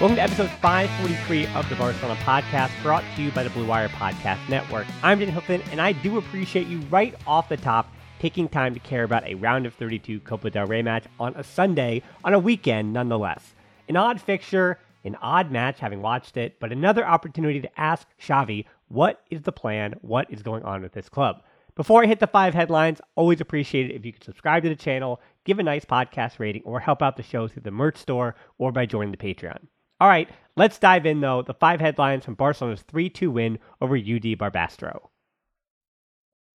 Welcome to episode 543 of the Barcelona podcast, brought to you by the Blue Wire Podcast Network. I'm Dan Hilton, and I do appreciate you right off the top taking time to care about a round of 32 Copa del Rey match on a Sunday, on a weekend nonetheless. An odd fixture, an odd match having watched it, but another opportunity to ask Xavi what is the plan, what is going on with this club. Before I hit the five headlines, always appreciate it if you could subscribe to the channel, give a nice podcast rating, or help out the show through the merch store or by joining the Patreon. All right, let's dive in though. The five headlines from Barcelona's 3 2 win over UD Barbastro.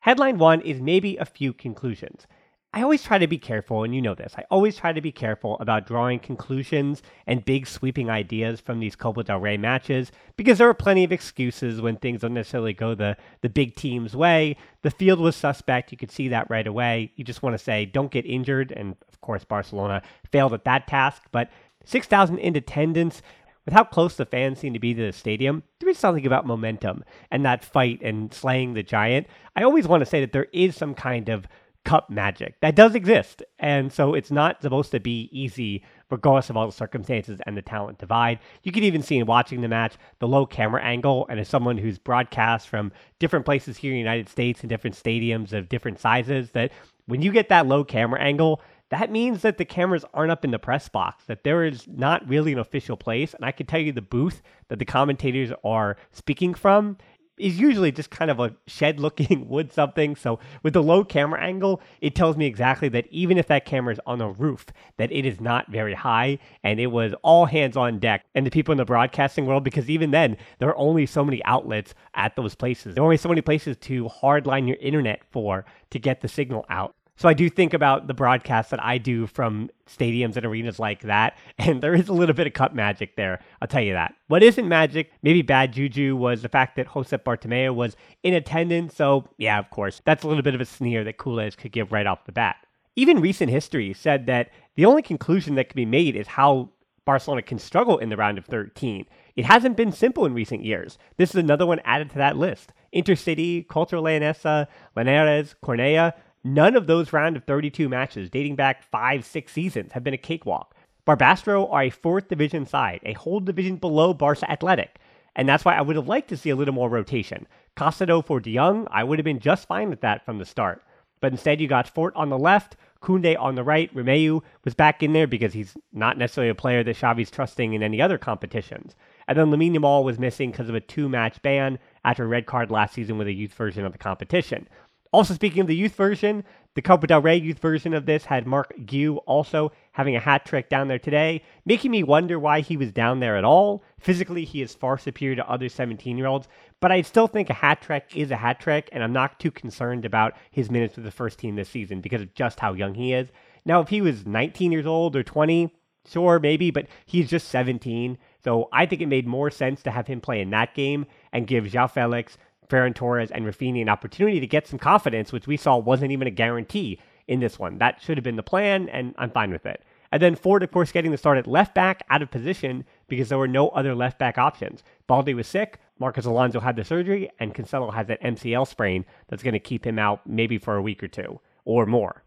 Headline one is maybe a few conclusions. I always try to be careful, and you know this. I always try to be careful about drawing conclusions and big sweeping ideas from these Copa del Rey matches because there are plenty of excuses when things don't necessarily go the, the big team's way. The field was suspect. You could see that right away. You just want to say, don't get injured. And of course, Barcelona failed at that task. But 6,000 in attendance. With how close the fans seem to be to the stadium, there is something about momentum and that fight and slaying the giant. I always want to say that there is some kind of cup magic that does exist. And so it's not supposed to be easy, regardless of all the circumstances and the talent divide. You can even see in watching the match the low camera angle. And as someone who's broadcast from different places here in the United States and different stadiums of different sizes, that when you get that low camera angle, that means that the cameras aren't up in the press box, that there is not really an official place. And I can tell you the booth that the commentators are speaking from is usually just kind of a shed looking wood something. So with the low camera angle, it tells me exactly that even if that camera is on a roof, that it is not very high and it was all hands on deck and the people in the broadcasting world, because even then there are only so many outlets at those places. There are only so many places to hardline your internet for to get the signal out. So I do think about the broadcasts that I do from stadiums and arenas like that, and there is a little bit of cup magic there. I'll tell you that. What isn't magic, maybe bad juju, was the fact that Josep Bartomeu was in attendance. So yeah, of course, that's a little bit of a sneer that Culés could give right off the bat. Even recent history said that the only conclusion that can be made is how Barcelona can struggle in the round of 13. It hasn't been simple in recent years. This is another one added to that list. Intercity, Cultural Leonesa, Linares, Cornellà, None of those round of 32 matches dating back five, six seasons have been a cakewalk. Barbastro are a fourth division side, a whole division below Barca Athletic. And that's why I would have liked to see a little more rotation. Casadó for De Jong, I would have been just fine with that from the start. But instead, you got Fort on the left, Koundé on the right. Romeu was back in there because he's not necessarily a player that Xavi's trusting in any other competitions. And then Lamine Yamal was missing because of a two-match ban after a red card last season with a youth version of the competition. Also, speaking of the youth version, the Copa del Rey youth version of this had Marc Guiu also having a hat trick down there today, making me wonder why he was down there at all. Physically, he is far superior to other 17 year olds, but I still think a hat trick is a hat trick, and I'm not too concerned about his minutes with the first team this season because of just how young he is. Now, if he was 19 years old or 20, sure, maybe, but he's just 17. So I think it made more sense to have him play in that game and give João Felix Ferran Torres and Raphinha an opportunity to get some confidence, which we saw wasn't even a guarantee in this one. That should have been the plan, and I'm fine with it. And then Fort, of course, getting the start at left back out of position because there were no other left back options. Balde was sick, Marcos Alonso had the surgery, and Cancelo has that MCL sprain that's going to keep him out maybe for a week or two or more.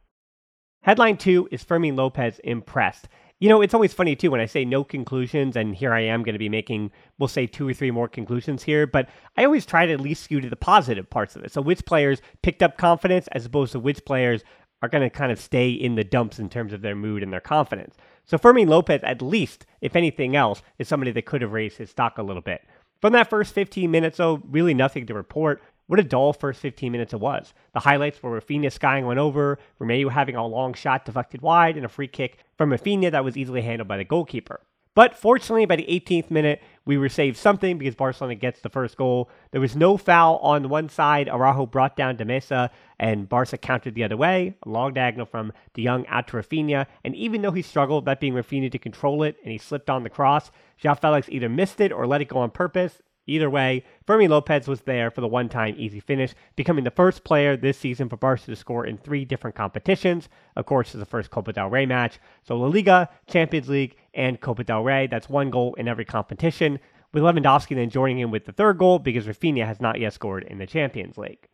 Headline two is Fermin Lopez impressed. You know, it's always funny too when I say no conclusions, and here I am going to be making, we'll say two or three more conclusions here, but I always try to at least skew to the positive parts of it. So, which players picked up confidence as opposed to which players are going to kind of stay in the dumps in terms of their mood and their confidence. So, Fermin Lopez, at least, if anything else, is somebody that could have raised his stock a little bit. From that first 15 minutes, though, really nothing to report. What a dull first 15 minutes it was. The highlights were Raphinha skying one over, Romeu having a long shot deflected wide, and a free kick from Raphinha that was easily handled by the goalkeeper. But fortunately, by the 18th minute, we were saved something because Barcelona gets the first goal. There was no foul on one side. Araujo brought down De Mesa, and Barca countered the other way. A long diagonal from De Jong out to Raphinha. And even though he struggled, that being Raphinha to control it, and he slipped on the cross, João Felix either missed it or let it go on purpose. Either way, Fermin Lopez was there for the one time easy finish, becoming the first player this season for Barca to score in three different competitions. Of course, it's the first Copa del Rey match. So La Liga, Champions League, and Copa del Rey. That's one goal in every competition, with Lewandowski then joining in with the third goal because Raphinha has not yet scored in the Champions League.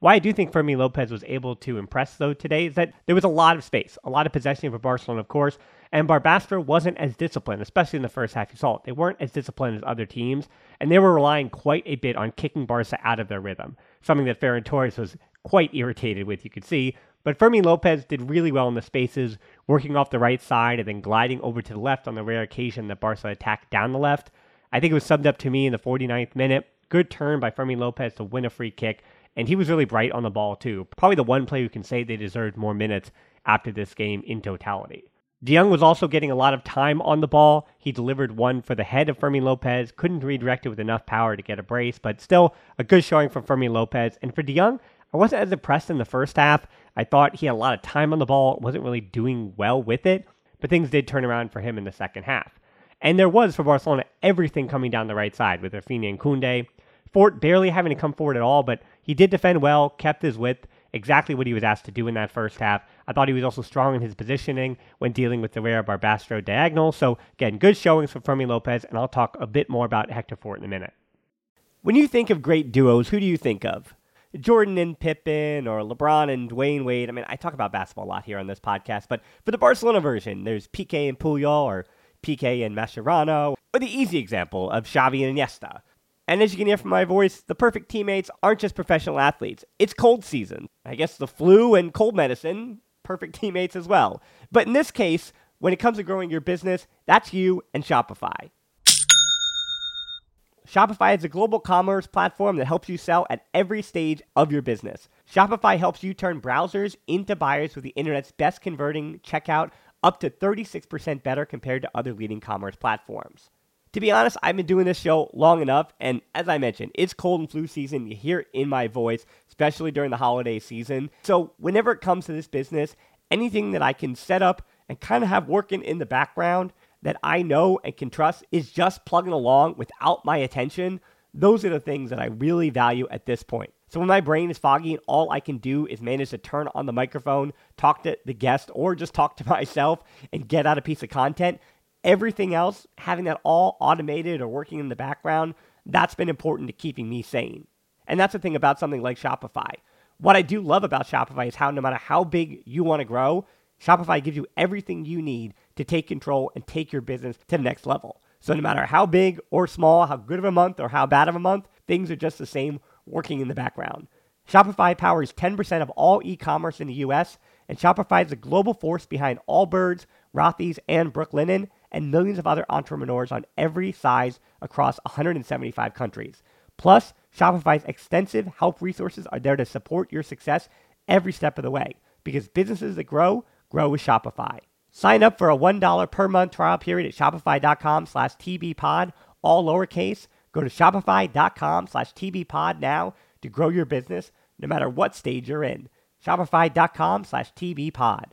Why I do think Fermin Lopez was able to impress, though, today is that there was a lot of space, a lot of possession for Barcelona, of course, and Barbastro wasn't as disciplined, especially in the first half. You saw it. They weren't as disciplined as other teams, and they were relying quite a bit on kicking Barca out of their rhythm, something that Ferran Torres was quite irritated with, you could see. But Fermin Lopez did really well in the spaces, working off the right side and then gliding over to the left on the rare occasion that Barca attacked down the left. I think it was summed up to me in the 49th minute. Good turn by Fermin Lopez to win a free kick and he was really bright on the ball, too. Probably the one player who can say they deserved more minutes after this game in totality. De Jong was also getting a lot of time on the ball. He delivered one for the head of Fermin Lopez, couldn't redirect it with enough power to get a brace, but still a good showing from Fermin Lopez. And for De Jong, I wasn't as impressed in the first half. I thought he had a lot of time on the ball, wasn't really doing well with it, but things did turn around for him in the second half. And there was for Barcelona everything coming down the right side with Raphinha and Koundé. Fort barely having to come forward at all, but he did defend well, kept his width, exactly what he was asked to do in that first half. I thought he was also strong in his positioning when dealing with the rare Barbastro diagonal. So, again, good showings from Fermin Lopez, and I'll talk a bit more about Hector Fort in a minute. When you think of great duos, who do you think of? Jordan and Pippen or LeBron and Dwyane Wade. I mean, I talk about basketball a lot here on this podcast, but for the Barcelona version, there's Piqué and Puyol or Piqué and Mascherano, or the easy example of Xavi and Iniesta. And as you can hear from my voice, the perfect teammates aren't just professional athletes. It's cold season. I guess the flu and cold medicine, perfect teammates as well. But in this case, when it comes to growing your business, that's you and Shopify. Shopify is a global commerce platform that helps you sell at every stage of your business. Shopify helps you turn browsers into buyers with the internet's best converting checkout up to 36% better compared to other leading commerce platforms to be honest, I've been doing this show long enough, and as I mentioned, it's cold and flu season. You hear it in my voice, especially during the holiday season. So, whenever it comes to this business, anything that I can set up and kind of have working in the background that I know and can trust is just plugging along without my attention. Those are the things that I really value at this point. So when my brain is foggy and all I can do is manage to turn on the microphone, talk to the guest, or just talk to myself and get out a piece of content, Everything else, having that all automated or working in the background, that's been important to keeping me sane. And that's the thing about something like Shopify. What I do love about Shopify is how no matter how big you want to grow, Shopify gives you everything you need to take control and take your business to the next level. So no matter how big or small, how good of a month or how bad of a month, things are just the same working in the background. Shopify powers 10% of all e-commerce in the US And Shopify is the global force behind Allbirds, Rothy's, and Brooklinen, and millions of other entrepreneurs on every size across 175 countries. Plus, Shopify's extensive help resources are there to support your success every step of the way because businesses that grow grow with Shopify. Sign up for a $1 per month trial period at shopify.com slash tbpod, all lowercase. Go to shopify.com slash tbpod now to grow your business no matter what stage you're in. Shopify.com slash tbpod.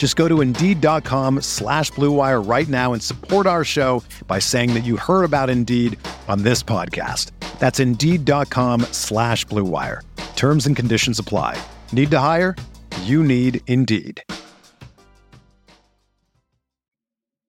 Just go to Indeed.com slash BlueWire right now and support our show by saying that you heard about Indeed on this podcast. That's Indeed.com slash BlueWire. Terms and conditions apply. Need to hire? You need Indeed.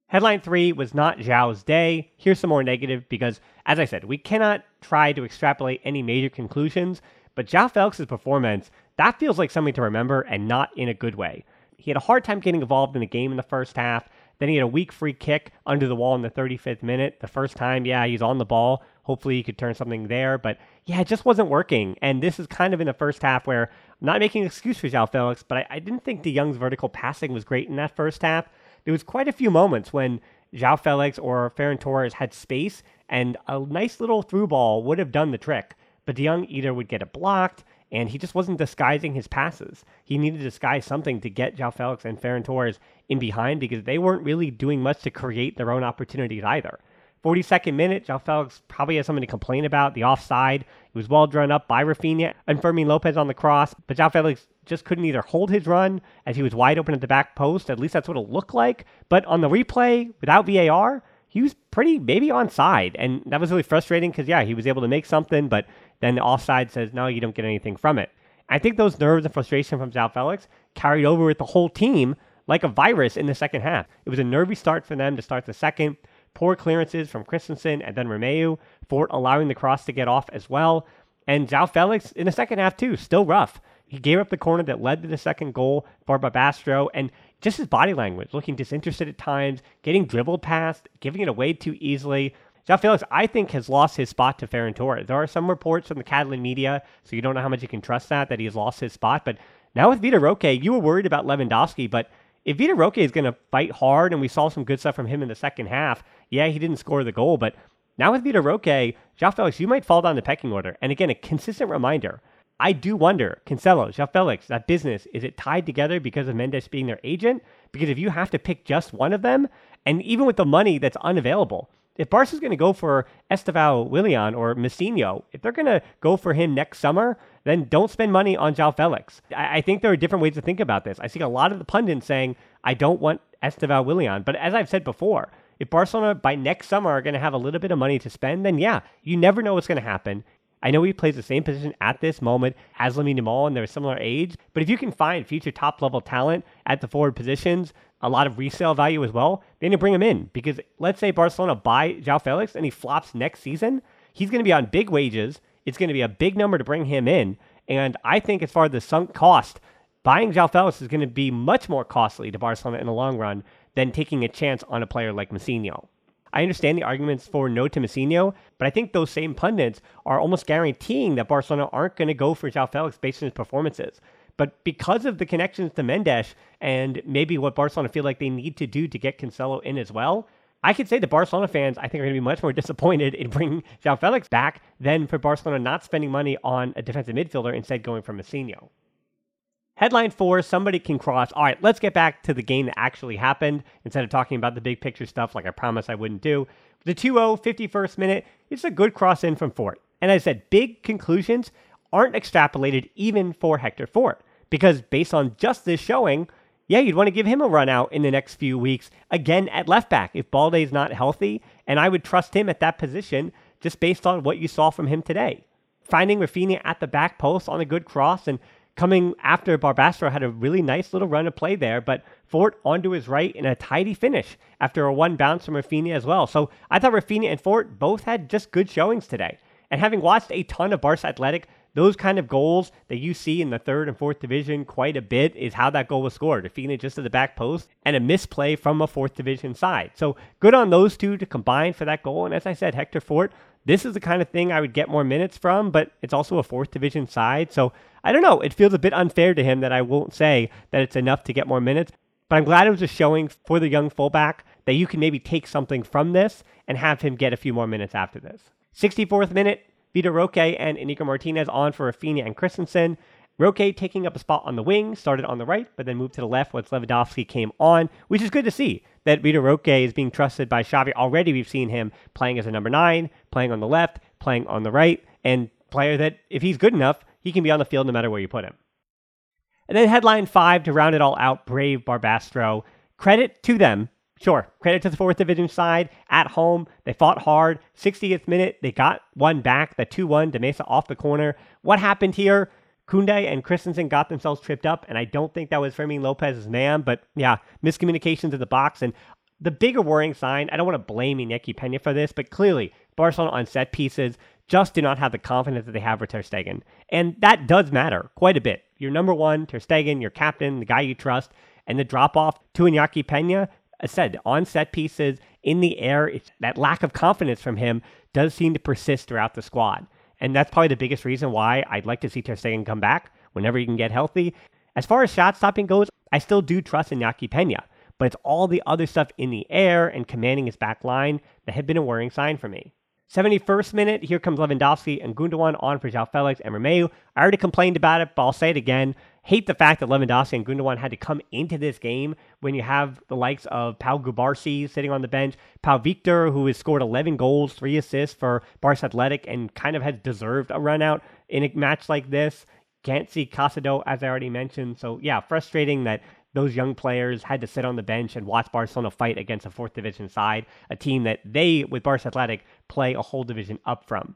Headline three was not João's day. Here's some more negative because, as I said, we cannot try to extrapolate any major conclusions, but João Felix's performance, that feels like something to remember and not in a good way. He had a hard time getting involved in the game in the first half. Then he had a weak free kick under the wall in the 35th minute. The first time, yeah, he's on the ball. Hopefully he could turn something there. But yeah, it just wasn't working. And this is kind of in the first half where I'm not making an excuse for João Felix, but I, I didn't think De Jong's vertical passing was great in that first half there was quite a few moments when João Felix or Ferran Torres had space and a nice little through ball would have done the trick. But De Jong either would get it blocked and he just wasn't disguising his passes. He needed to disguise something to get João Felix and Ferran Torres in behind because they weren't really doing much to create their own opportunities either. 42nd minute, João Felix probably has something to complain about. The offside, it was well drawn up by Raphinha and Fermin Lopez on the cross, but João Felix just couldn't either hold his run as he was wide open at the back post. At least that's what it looked like. But on the replay, without VAR, he was pretty maybe onside. And that was really frustrating because, yeah, he was able to make something, but then the offside says, no, you don't get anything from it. I think those nerves and frustration from João Felix carried over with the whole team like a virus in the second half. It was a nervy start for them to start the second. Poor clearances from Christensen and then Romeu, Fort allowing the cross to get off as well. And João Felix in the second half, too, still rough. He gave up the corner that led to the second goal for Barbastro, and just his body language, looking disinterested at times, getting dribbled past, giving it away too easily. João Felix, I think, has lost his spot to Ferran Torres. There are some reports from the Catalan media, so you don't know how much you can trust that, that he has lost his spot. But now with Vitor Roque, you were worried about Lewandowski, but if Vitor Roque is going to fight hard, and we saw some good stuff from him in the second half, yeah, he didn't score the goal, but now with Vitor Roque, João Felix, you might fall down the pecking order. And again, a consistent reminder I do wonder, Cancelo, João Felix, that business, is it tied together because of Mendes being their agent? Because if you have to pick just one of them, and even with the money that's unavailable, if Barca's going to go for Estevao Willian or Messinho, if they're going to go for him next summer, then don't spend money on João Felix. I, I, think there are different ways to think about this. I see a lot of the pundits saying, I don't want Estevao Willian. But as I've said before, if Barcelona by next summer are going to have a little bit of money to spend, then yeah, you never know what's going to happen. I know he plays the same position at this moment as Lamine Yamal and they're a similar age, but if you can find future top level talent at the forward positions, a lot of resale value as well, then you bring him in. Because let's say Barcelona buy João Felix and he flops next season, he's going to be on big wages. It's going to be a big number to bring him in. And I think as far as the sunk cost, buying João Felix is going to be much more costly to Barcelona in the long run than taking a chance on a player like Messinho. I understand the arguments for no to Messinho, but I think those same pundits are almost guaranteeing that Barcelona aren't going to go for João Felix based on his performances. But because of the connections to Mendes and maybe what Barcelona feel like they need to do to get Cancelo in as well, I could say the Barcelona fans, I think, are going to be much more disappointed in bringing João Felix back than for Barcelona not spending money on a defensive midfielder instead going for Messinho. Headline four, somebody can cross. All right, let's get back to the game that actually happened instead of talking about the big picture stuff like I promised I wouldn't do. The 2 0 51st minute, it's a good cross in from Fort. And I said, big conclusions aren't extrapolated even for Hector Fort, because based on just this showing, yeah, you'd want to give him a run out in the next few weeks again at left back if Baldé's not healthy. And I would trust him at that position just based on what you saw from him today. Finding Raphinha at the back post on a good cross and coming after Barbastro had a really nice little run of play there, but Fort onto his right in a tidy finish after a one bounce from Raphinha as well. So I thought Raphinha and Fort both had just good showings today. And having watched a ton of Barca Athletic, those kind of goals that you see in the third and fourth division quite a bit is how that goal was scored. Raphinha just at the back post and a misplay from a fourth division side. So good on those two to combine for that goal. And as I said, Hector Fort, this is the kind of thing I would get more minutes from, but it's also a fourth division side. So I don't know. It feels a bit unfair to him that I won't say that it's enough to get more minutes. But I'm glad it was a showing for the young fullback that you can maybe take something from this and have him get a few more minutes after this. 64th minute, Vitor Roque and Inigo Martinez on for Raphinha and Christensen. Roque taking up a spot on the wing, started on the right, but then moved to the left once Lewandowski came on, which is good to see that Vitor Roque is being trusted by Xavi. Already we've seen him playing as a number nine, playing on the left, playing on the right, and player that, if he's good enough, he can be on the field no matter where you put him. And then headline five to round it all out, Brave Barbastro. Credit to them Sure, credit to the fourth division side at home. They fought hard. 60th minute, they got one back, the 2 1 to Mesa off the corner. What happened here? Koundé and Christensen got themselves tripped up, and I don't think that was Fermin Lopez's man, but yeah, miscommunications in the box. And the bigger worrying sign, I don't want to blame Iñaki Pena for this, but clearly Barcelona on set pieces just do not have the confidence that they have with Ter Stegen. And that does matter quite a bit. Your number one, Ter Stegen, your captain, the guy you trust, and the drop off to Iñaki Pena, I said on set pieces in the air, that lack of confidence from him does seem to persist throughout the squad. And that's probably the biggest reason why I'd like to see Ter Stegen come back whenever he can get healthy. As far as shot stopping goes, I still do trust Iñaki Pena, but it's all the other stuff in the air and commanding his back line that had been a worrying sign for me. 71st minute, here comes Lewandowski and Gundogan on for João Felix and Romeu. I already complained about it, but I'll say it again. Hate the fact that Lewandowski and Gundogan had to come into this game when you have the likes of Pau Cubarsí sitting on the bench, Pau Victor, who has scored 11 goals, 3 assists for Barca Athletic and kind of has deserved a run out in a match like this. Can't see Casadó, as I already mentioned. So, yeah, frustrating that those young players had to sit on the bench and watch Barcelona fight against a fourth division side, a team that they, with Barca Athletic, play a whole division up from.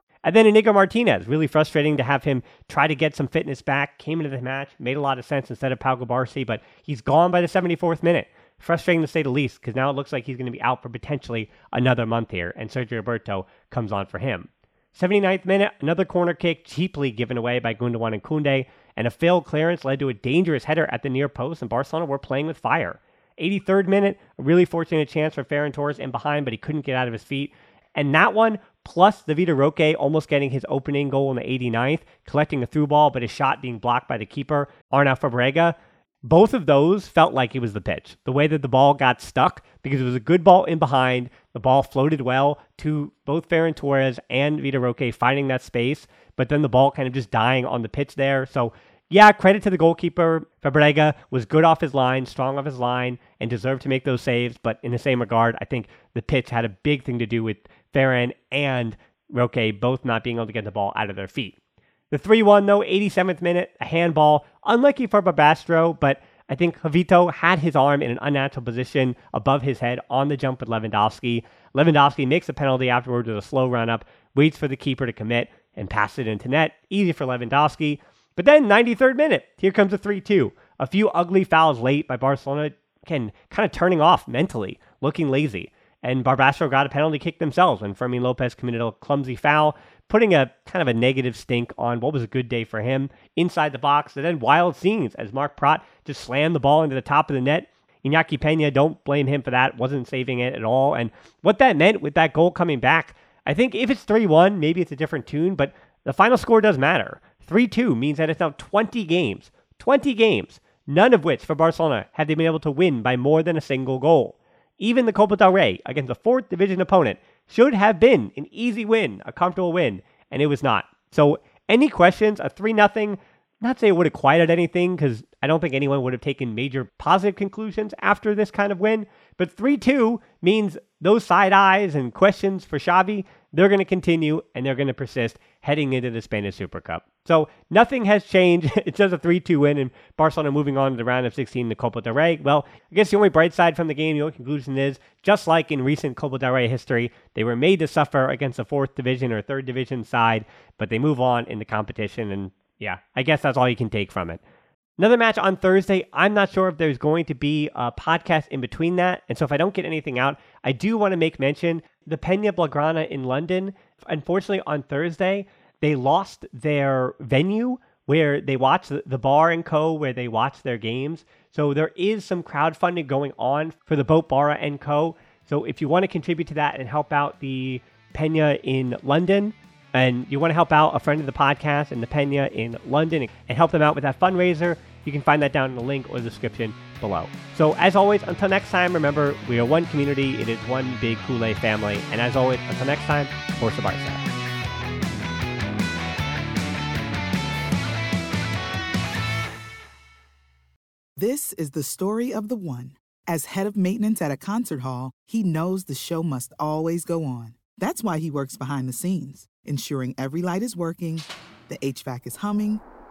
And then Inigo Martinez, really frustrating to have him try to get some fitness back. Came into the match, made a lot of sense instead of Pau Cubarsí, but he's gone by the 74th minute. Frustrating to say the least, because now it looks like he's going to be out for potentially another month here, and Sergio Roberto comes on for him. 79th minute, another corner kick cheaply given away by Gundogan and Koundé, and a failed clearance led to a dangerous header at the near post, and Barcelona were playing with fire. 83rd minute, a really fortunate chance for Ferran Torres in behind, but he couldn't get out of his feet. And that one, plus the Vitor Roque almost getting his opening goal in the 89th, collecting a through ball, but his shot being blocked by the keeper, Arnau Fabrega. Both of those felt like it was the pitch. The way that the ball got stuck, because it was a good ball in behind, the ball floated well to both Ferran Torres and Vitor Roque finding that space, but then the ball kind of just dying on the pitch there. So yeah, credit to the goalkeeper. Fabrega was good off his line, strong off his line, and deserved to make those saves. But in the same regard, I think the pitch had a big thing to do with Ferran and Roque both not being able to get the ball out of their feet. The 3 1, though, 87th minute, a handball. Unlucky for Barbastro, but I think Jovito had his arm in an unnatural position above his head on the jump with Lewandowski. Lewandowski makes a penalty afterwards with a slow run up, waits for the keeper to commit, and passes it into net. Easy for Lewandowski. But then, 93rd minute, here comes a 3 2. A few ugly fouls late by Barcelona, again, kind of turning off mentally, looking lazy. And Barbastro got a penalty kick themselves when Fermin Lopez committed a clumsy foul, putting a kind of a negative stink on what was a good day for him inside the box. And then wild scenes as Mark Praat just slammed the ball into the top of the net. Iñaki Peña, don't blame him for that, wasn't saving it at all. And what that meant with that goal coming back, I think if it's 3 1, maybe it's a different tune, but the final score does matter. 3 2 means that it's now 20 games, 20 games, none of which for Barcelona have they been able to win by more than a single goal. Even the Copa del Rey against a fourth division opponent should have been an easy win, a comfortable win, and it was not. So, any questions? A 3 0, not say it would have quieted anything because I don't think anyone would have taken major positive conclusions after this kind of win. But 3 2 means those side eyes and questions for Xavi, they're going to continue and they're going to persist heading into the Spanish Super Cup. So nothing has changed. It's just a 3 2 win, and Barcelona moving on to the round of 16 the Copa del Rey. Well, I guess the only bright side from the game, the only conclusion is just like in recent Copa del Rey history, they were made to suffer against a fourth division or third division side, but they move on in the competition. And yeah, I guess that's all you can take from it. Another match on Thursday. I'm not sure if there's going to be a podcast in between that. And so if I don't get anything out, I do want to make mention the Pena Blaugrana in London. Unfortunately, on Thursday, they lost their venue where they watch the bar and co where they watch their games. So there is some crowdfunding going on for the Boat Bar and Co. So if you want to contribute to that and help out the Pena in London, and you want to help out a friend of the podcast and the Pena in London and help them out with that fundraiser, you can find that down in the link or the description below. So, as always, until next time, remember we are one community, it is one big Kool-Aid family. And as always, until next time, Forza Barca. This is the story of the one. As head of maintenance at a concert hall, he knows the show must always go on. That's why he works behind the scenes, ensuring every light is working, the HVAC is humming,